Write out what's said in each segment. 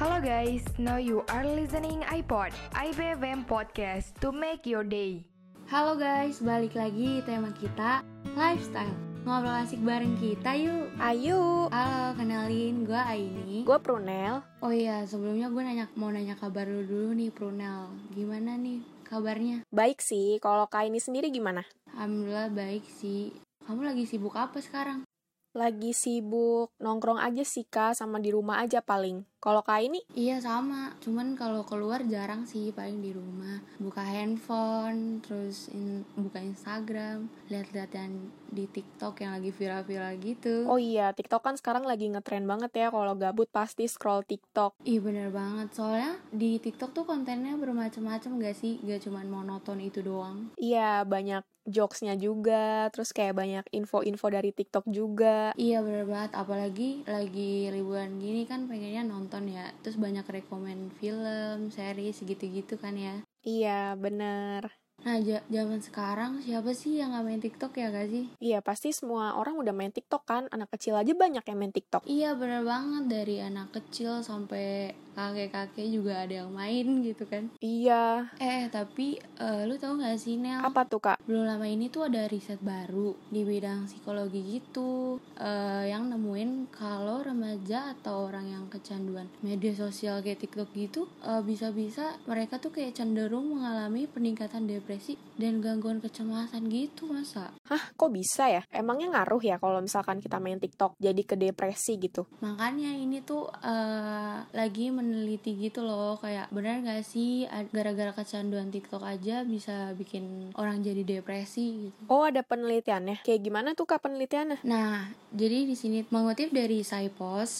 Hello guys, now you are listening iPod, IBFM Podcast to make your day. Halo guys, balik lagi tema kita lifestyle. Ngobrol asik bareng kita yuk. Ayo, Halo, kenalin gue Aini. gue Prunel. Oh iya, sebelumnya gue nanya mau nanya kabar lu dulu nih Prunel. Gimana nih kabarnya? Baik sih, kalau Kak ini sendiri gimana? Alhamdulillah baik sih. Kamu lagi sibuk apa sekarang? Lagi sibuk nongkrong aja sih Kak, sama di rumah aja paling. Kalau Kak ini, Iya sama, cuman kalau keluar jarang sih paling di rumah. Buka handphone, terus in- buka Instagram, lihat-lihat yang di TikTok yang lagi viral-viral gitu. oh iya, TikTok kan sekarang lagi ngetren banget ya. Kalau gabut pasti scroll TikTok. Iya bener banget, soalnya di TikTok tuh kontennya bermacam-macam gak sih? Gak cuman monoton itu doang. Iya, banyak jokesnya juga, terus kayak banyak info-info dari TikTok juga. Iya bener banget, apalagi lagi liburan gini kan pengennya nonton ya. Terus banyak rekomen film, series gitu-gitu kan ya. Iya, bener. Nah, zaman sekarang siapa sih yang gak main TikTok ya gak sih? Iya, pasti semua orang udah main TikTok kan. Anak kecil aja banyak yang main TikTok. Iya bener banget, dari anak kecil sampai kakek-kakek juga ada yang main gitu kan. Iya, Eh, tapi eh, lu tahu gak sih Nel? apa tuh Kak? Belum lama ini tuh ada riset baru di bidang psikologi gitu eh, kalau remaja atau orang yang kecanduan media sosial kayak TikTok gitu eh, bisa-bisa mereka tuh kayak cenderung mengalami peningkatan depresi dan gangguan kecemasan gitu masa. Hah, kok bisa ya? Emangnya ngaruh ya kalau misalkan kita main TikTok jadi ke depresi gitu? Makanya ini tuh eh, lagi meneliti gitu loh kayak benar gak sih gara-gara kecanduan TikTok aja bisa bikin orang jadi depresi gitu. Oh, ada penelitiannya. Kayak gimana tuh Kak penelitiannya? Nah, jadi di sini mengutip dari Saipos,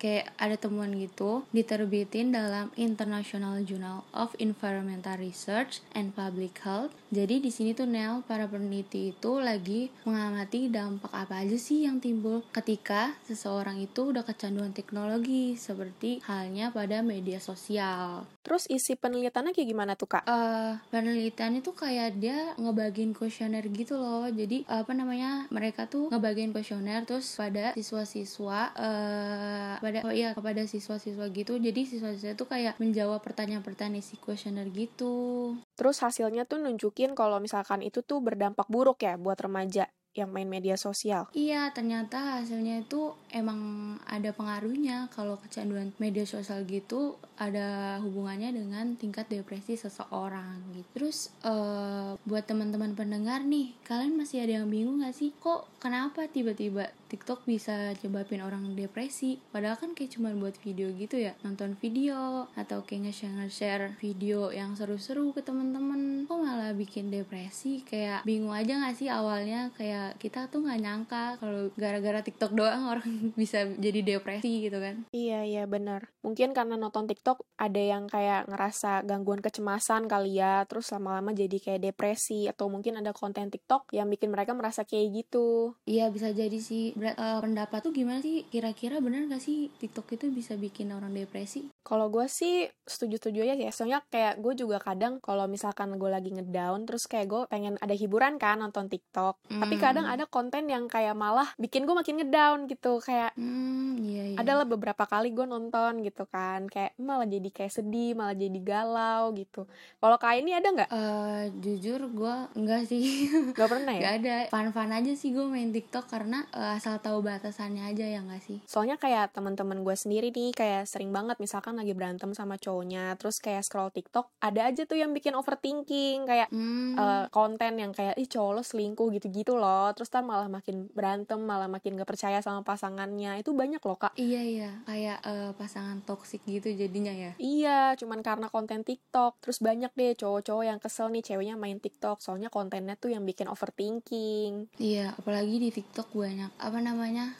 kayak ada temuan gitu diterbitin dalam International Journal of Environmental Research and Public Health. Jadi di sini tuh Nel, para peneliti itu lagi mengamati dampak apa aja sih yang timbul ketika seseorang itu udah kecanduan teknologi, seperti halnya pada media sosial. Terus isi penelitiannya kayak gimana tuh Kak? eh penelitian itu kayak dia ngebagiin kuesioner gitu loh jadi apa namanya mereka tuh ngebagiin kuesioner terus pada siswa-siswa eh pada oh iya kepada siswa-siswa gitu. Jadi siswa-siswa tuh kayak menjawab pertanyaan-pertanyaan isi kuesioner gitu. Terus hasilnya tuh nunjukin kalau misalkan itu tuh berdampak buruk ya buat remaja yang main media sosial. Iya, ternyata hasilnya itu emang ada pengaruhnya kalau kecanduan media sosial gitu ada hubungannya dengan tingkat depresi seseorang gitu. Terus eh, buat teman-teman pendengar nih, kalian masih ada yang bingung gak sih? Kok kenapa tiba-tiba TikTok bisa nyebabin orang depresi? Padahal kan kayak cuma buat video gitu ya, nonton video atau kayak nge-share video yang seru-seru ke teman-teman. Kok malah bikin depresi? Kayak bingung aja gak sih awalnya kayak kita tuh nggak nyangka kalau gara-gara TikTok doang orang bisa jadi depresi gitu kan. Iya, iya benar. Mungkin karena nonton TikTok ada yang kayak ngerasa gangguan kecemasan kali ya, terus lama-lama jadi kayak depresi atau mungkin ada konten TikTok yang bikin mereka merasa kayak gitu. Iya bisa jadi sih. Ber- eh, pendapat tuh gimana sih? Kira-kira bener gak sih TikTok itu bisa bikin orang depresi? Kalau gue sih setuju-setuju aja ya, soalnya kayak gue juga kadang kalau misalkan gue lagi ngedown, terus kayak gue pengen ada hiburan kan nonton TikTok. Tapi Hmm. kadang ada konten yang kayak malah bikin gue makin ngedown gitu, kayak Hmm, iya iya. adalah beberapa kali gue nonton gitu kan kayak malah jadi kayak sedih malah jadi galau gitu kalau kayak ini ada nggak Eh, jujur gue enggak sih. nggak pernah ya Gak ada. Fun-fun aja sih gue main TikTok karena eh, asal tahu batasannya aja ya gak sih? soalnya kayak teman-teman gue sendiri nih kayak sering banget misalkan lagi berantem sama cowoknya terus kayak scroll TikTok ada aja tuh yang bikin overthinking kayak Hmm. eh, konten yang kayak ih cowok lo selingkuh gitu-gitu loh terus ntar malah makin berantem malah makin gak percaya sama pasangannya itu banyak loh kak Iya iya, kayak eh, pasangan toksik gitu jadinya ya. Iya, cuman karena konten TikTok. Terus banyak deh cowok-cowok yang kesel nih ceweknya main TikTok. Soalnya kontennya tuh yang bikin overthinking. Iya, apalagi di TikTok banyak apa namanya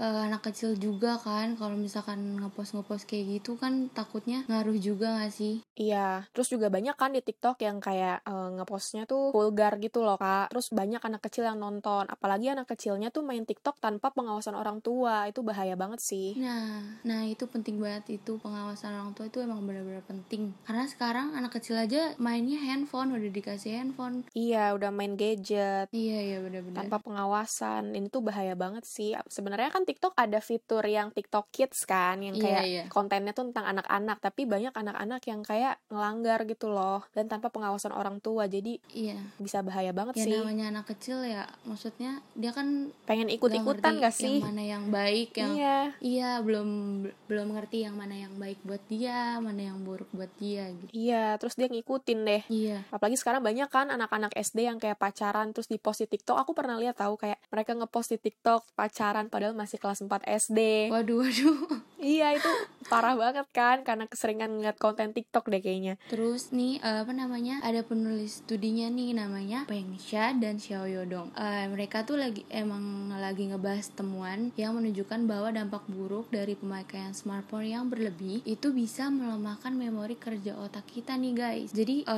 eh, anak kecil juga kan. Kalau misalkan ngepost ngepost kayak gitu kan takutnya ngaruh juga gak sih? Iya, terus juga banyak kan di TikTok yang kayak eh, ngepostnya tuh vulgar gitu loh kak. Terus banyak anak kecil yang nonton. Apalagi anak kecilnya tuh main TikTok tanpa pengawasan orang tua. Itu bahaya banget sih. Nah, nah itu penting banget itu pengawasan orang tua itu emang benar-benar penting. Karena sekarang anak kecil aja mainnya handphone, udah dikasih handphone. Iya, udah main gadget Iya iya benar-benar. tanpa pengawasan. Ini tuh bahaya banget sih. Sebenarnya kan TikTok ada fitur yang TikTok Kids kan, yang Iya, kayak iya. kontennya tuh tentang anak-anak, tapi banyak anak-anak yang kayak ngelanggar gitu loh, dan tanpa pengawasan orang tua, jadi Iya. bisa bahaya banget Ya sih. namanya anak kecil ya, maksudnya dia kan Pengen ikut-ikutan ngerti gak sih? Yang mana yang baik, yang Iya. iya belum belum ngerti yang mana yang baik buat dia, mana yang buruk buat dia gitu. Iya, terus dia ngikutin deh. Iya. Apalagi sekarang banyak kan anak-anak SD yang kayak pacaran terus di post di TikTok. Aku pernah lihat tahu kayak mereka ngepost di TikTok pacaran padahal masih kelas 4 SD. Waduh, waduh. Iya, itu parah banget kan karena keseringan ngeliat konten TikTok deh kayaknya. Terus nih eh, apa namanya? Ada penulis studinya nih namanya Peng Xia dan Xiao Yodong. Eh, mereka tuh lagi emang lagi ngebahas temuan yang menunjukkan bahwa dampak buruk dari pemakaian smartphone yang berlebih itu bisa melemahkan memori kerja otak kita nih guys. Jadi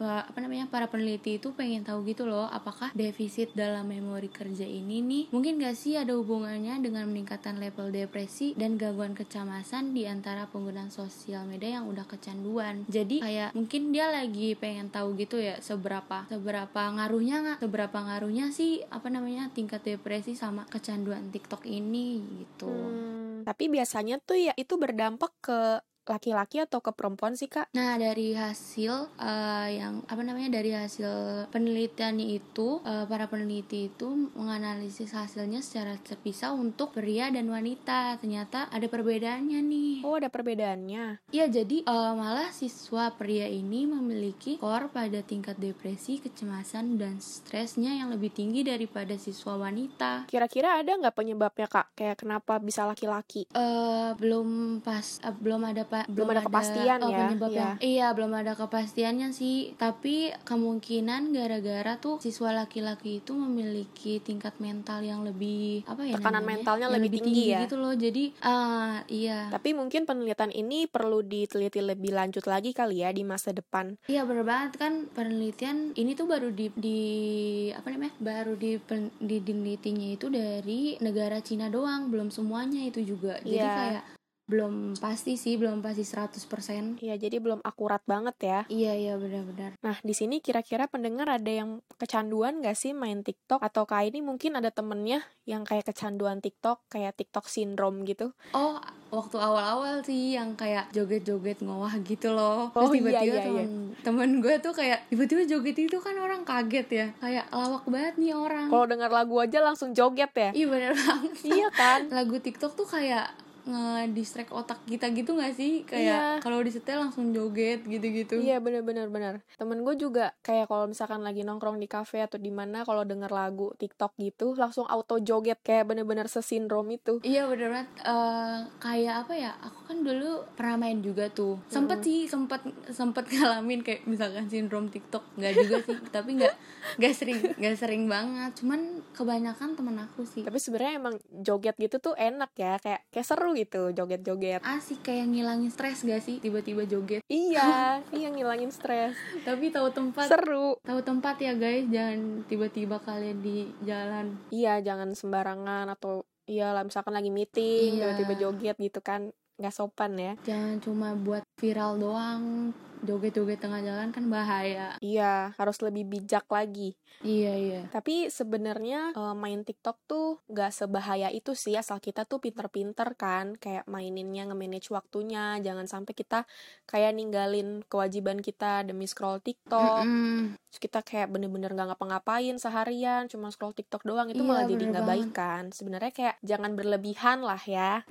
ba- apa namanya? Para peneliti itu pengen tahu gitu loh apakah defisit dalam memori kerja ini nih mungkin gak sih ada hubungannya dengan meningkatan level depresi dan gangguan kecemasan di antara pengguna sosial media yang udah kecanduan. Jadi kayak mungkin dia lagi pengen tahu gitu ya seberapa seberapa ngaruhnya nggak seberapa ngaruhnya sih apa namanya tingkat depresi sama kecanduan TikTok ini gitu. Hmm, tapi biasanya tuh ya itu berdampak ke laki-laki atau ke perempuan sih kak? Nah dari hasil eh, yang apa namanya dari hasil penelitiannya itu eh, para peneliti itu menganalisis hasilnya secara terpisah untuk pria dan wanita. Ternyata ada perbedaannya nih. Oh ada perbedaannya. Iya jadi eh, malah siswa pria ini memiliki skor pada tingkat depresi, kecemasan dan stresnya yang lebih tinggi daripada siswa wanita. Kira-kira ada nggak penyebabnya kak? Kayak kenapa bisa laki-laki? eh belum pas eh, belum ada pa- Belum ada kepastian oh, ya, iya. iya belum ada kepastiannya sih tapi kemungkinan gara-gara tuh siswa laki-laki itu memiliki tingkat mental yang lebih apa ya Tekanan namanya? mentalnya Yang lebih tinggi ya? gitu loh jadi ah iya Tapi mungkin penelitian ini perlu diteliti lebih lanjut lagi kali ya di masa depan. Iya bener banget kan penelitian ini tuh baru di, di apa namanya baru di pen- ditelitinya itu dari negara Cina doang belum semuanya itu juga jadi Iya. kayak belum pasti sih belum pasti 100% Iya, jadi belum akurat banget ya. iya iya benar-benar Nah, di sini kira-kira pendengar ada yang kecanduan gak sih main TikTok? Atau kayak ini mungkin ada temennya yang kayak kecanduan TikTok, kayak TikTok syndrome gitu. oh waktu awal-awal sih yang kayak joget-joget ngowah gitu loh Oh, terus iya, tiba-tiba iya, temen temen gue tuh kayak tiba-tiba joget itu kan orang kaget ya kayak lawak banget nih orang Kalau dengar lagu aja langsung joget ya? iya bener banget iya kan? lagu TikTok tuh kayak nge-distract otak kita gitu gak sih? Kayak kalau disetel langsung joget gitu-gitu. Iya bener-bener bener. Temen gue juga kayak kalau misalkan lagi nongkrong di cafe atau di mana kalau denger lagu TikTok gitu langsung auto joget kayak bener-bener sesindrom itu. Iya bener banget. Eh, kayak apa ya aku kan dulu pernah main juga tuh. Sempet sih sempet sempet ngalamin kayak misalkan sindrom TikTok nggak juga sih. Tapi nggak nggak sering nggak sering banget. Cuman kebanyakan temen aku sih. Tapi sebenarnya emang joget gitu tuh enak ya kayak kayak seru gitu joget-joget. asik kayak ngilangin stres gak sih tiba-tiba joget Iya, iya ngilangin stres. tapi tahu tempat Seru. tahu tempat ya guys jangan tiba-tiba kalian di jalan Iya, jangan sembarangan atau iya lah misalkan lagi meeting Iya. tiba-tiba joget gitu kan nggak sopan ya. jangan cuma buat viral doang joget-joget tengah jalan kan bahaya Iya, harus lebih bijak lagi. iya iya Tapi sebenarnya eh, main TikTok tuh nggak sebahaya itu sih asal kita tuh pinter-pinter kan kayak maininnya nge-manage waktunya. Jangan sampai kita kayak ninggalin kewajiban kita demi scroll TikTok. Mm-mm. Terus kita kayak bener-bener nggak ngapa-ngapain seharian cuma scroll TikTok doang itu Iya, malah jadi nggak baik kan. Sebenarnya kayak jangan berlebihan lah ya.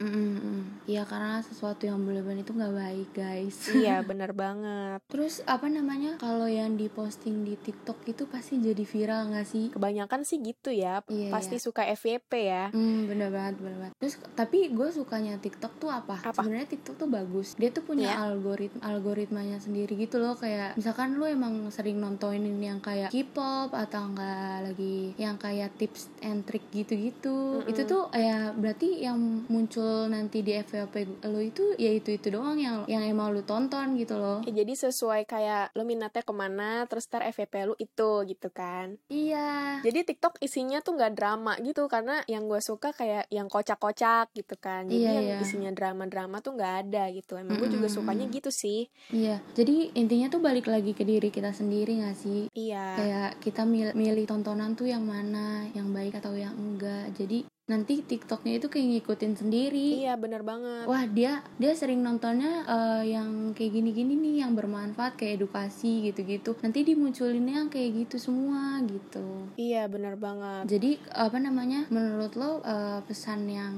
Iya karena sesuatu yang berlebihan itu nggak baik guys. iya, bener banget. Terus apa namanya kalau yang diposting di TikTok itu pasti jadi viral nggak sih? Kebanyakan sih gitu ya. Iya, Pasti iya. suka FYP ya. Hmm bener banget bener banget. Terus tapi gue sukanya TikTok tuh apa? Apa? Sebenarnya TikTok tuh bagus. Dia tuh punya Iya. algoritma algoritmanya sendiri gitu loh kayak misalkan lu emang sering nontonin yang kayak K-pop atau enggak lagi yang kayak tips and trick gitu-gitu. Mm-mm. Itu tuh ya berarti yang muncul nanti di FYP lu itu ya itu itu doang yang yang emang lu tonton gitu loh. Ya, jadi sesuai kayak lo minatnya ke mana, terus ntar FYP lu itu gitu kan. Iya. Jadi TikTok isinya tuh nggak drama gitu karena yang gue suka kayak yang kocak-kocak gitu kan. Jadi Iya, yang iya. isinya drama-drama tuh nggak ada gitu. Emang gue juga sukanya gitu sih. Iya. Jadi intinya tuh balik lagi ke diri kita sendiri gak sih? Iya. kayak kita mil- milih tontonan tuh yang mana yang baik atau yang enggak jadi nanti TikToknya itu kayak ngikutin sendiri. Iya bener banget. Wah dia dia sering nontonnya uh, yang kayak gini-gini nih yang bermanfaat kayak edukasi gitu-gitu. Nanti dimunculinnya yang kayak gitu semua gitu. Iya bener banget. Jadi apa namanya menurut lo uh, pesan yang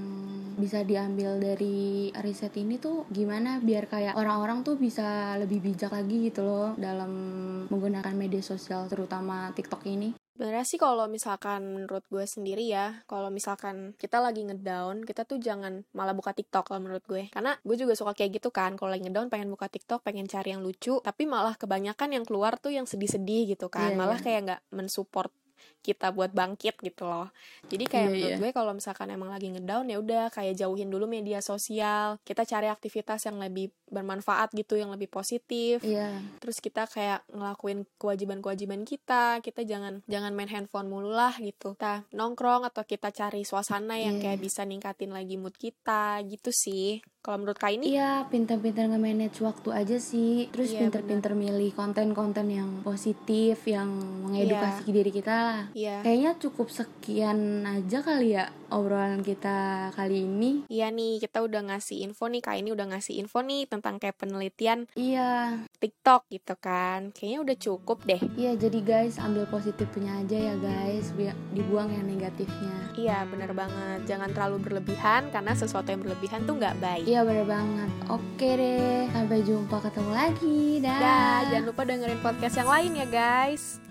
bisa diambil dari riset ini tuh gimana biar kayak orang-orang tuh bisa lebih bijak lagi gitu loh dalam menggunakan media sosial terutama TikTok ini Sebenarnya sih kalau misalkan menurut gue sendiri ya, kalau misalkan kita lagi ngedown, kita tuh jangan malah buka TikTok kalau menurut gue. Karena gue juga suka kayak gitu kan, kalau lagi ngedown pengen buka TikTok, pengen cari yang lucu, tapi malah kebanyakan yang keluar tuh yang sedih-sedih gitu kan. Yeah, malah yeah. kayak nggak mensupport kita buat bangkit gitu loh jadi kayak yeah, menurut yeah. gue kalau misalkan emang lagi ngedown ya udah kayak jauhin dulu media sosial kita cari aktivitas yang lebih bermanfaat gitu yang lebih positif yeah. terus kita kayak ngelakuin kewajiban-kewajiban kita kita jangan jangan main handphone mulu lah gitu kita nongkrong atau kita cari suasana yang yeah. kayak bisa ningkatin lagi mood kita gitu sih kalau menurut Kak ini? Iya, pintar-pintar nge-manage waktu aja sih. Terus iya, pintar-pintar milih konten-konten yang positif, yang mengedukasi iya. diri kita lah. Iya. Kayaknya cukup sekian aja kali ya obrolan kita kali ini. Iya nih, kita udah ngasih info nih, Kak ini udah ngasih info nih tentang kayak penelitian Iya. TikTok gitu kan. Kayaknya udah cukup deh. Iya, jadi guys, ambil positifnya aja ya guys, biar dibuang yang negatifnya. Iya, bener banget. Jangan terlalu berlebihan karena sesuatu yang berlebihan tuh nggak baik. Iya, bener banget. Oke deh, sampai jumpa ketemu lagi. Dah. Dah, jangan lupa dengerin podcast yang lain ya guys.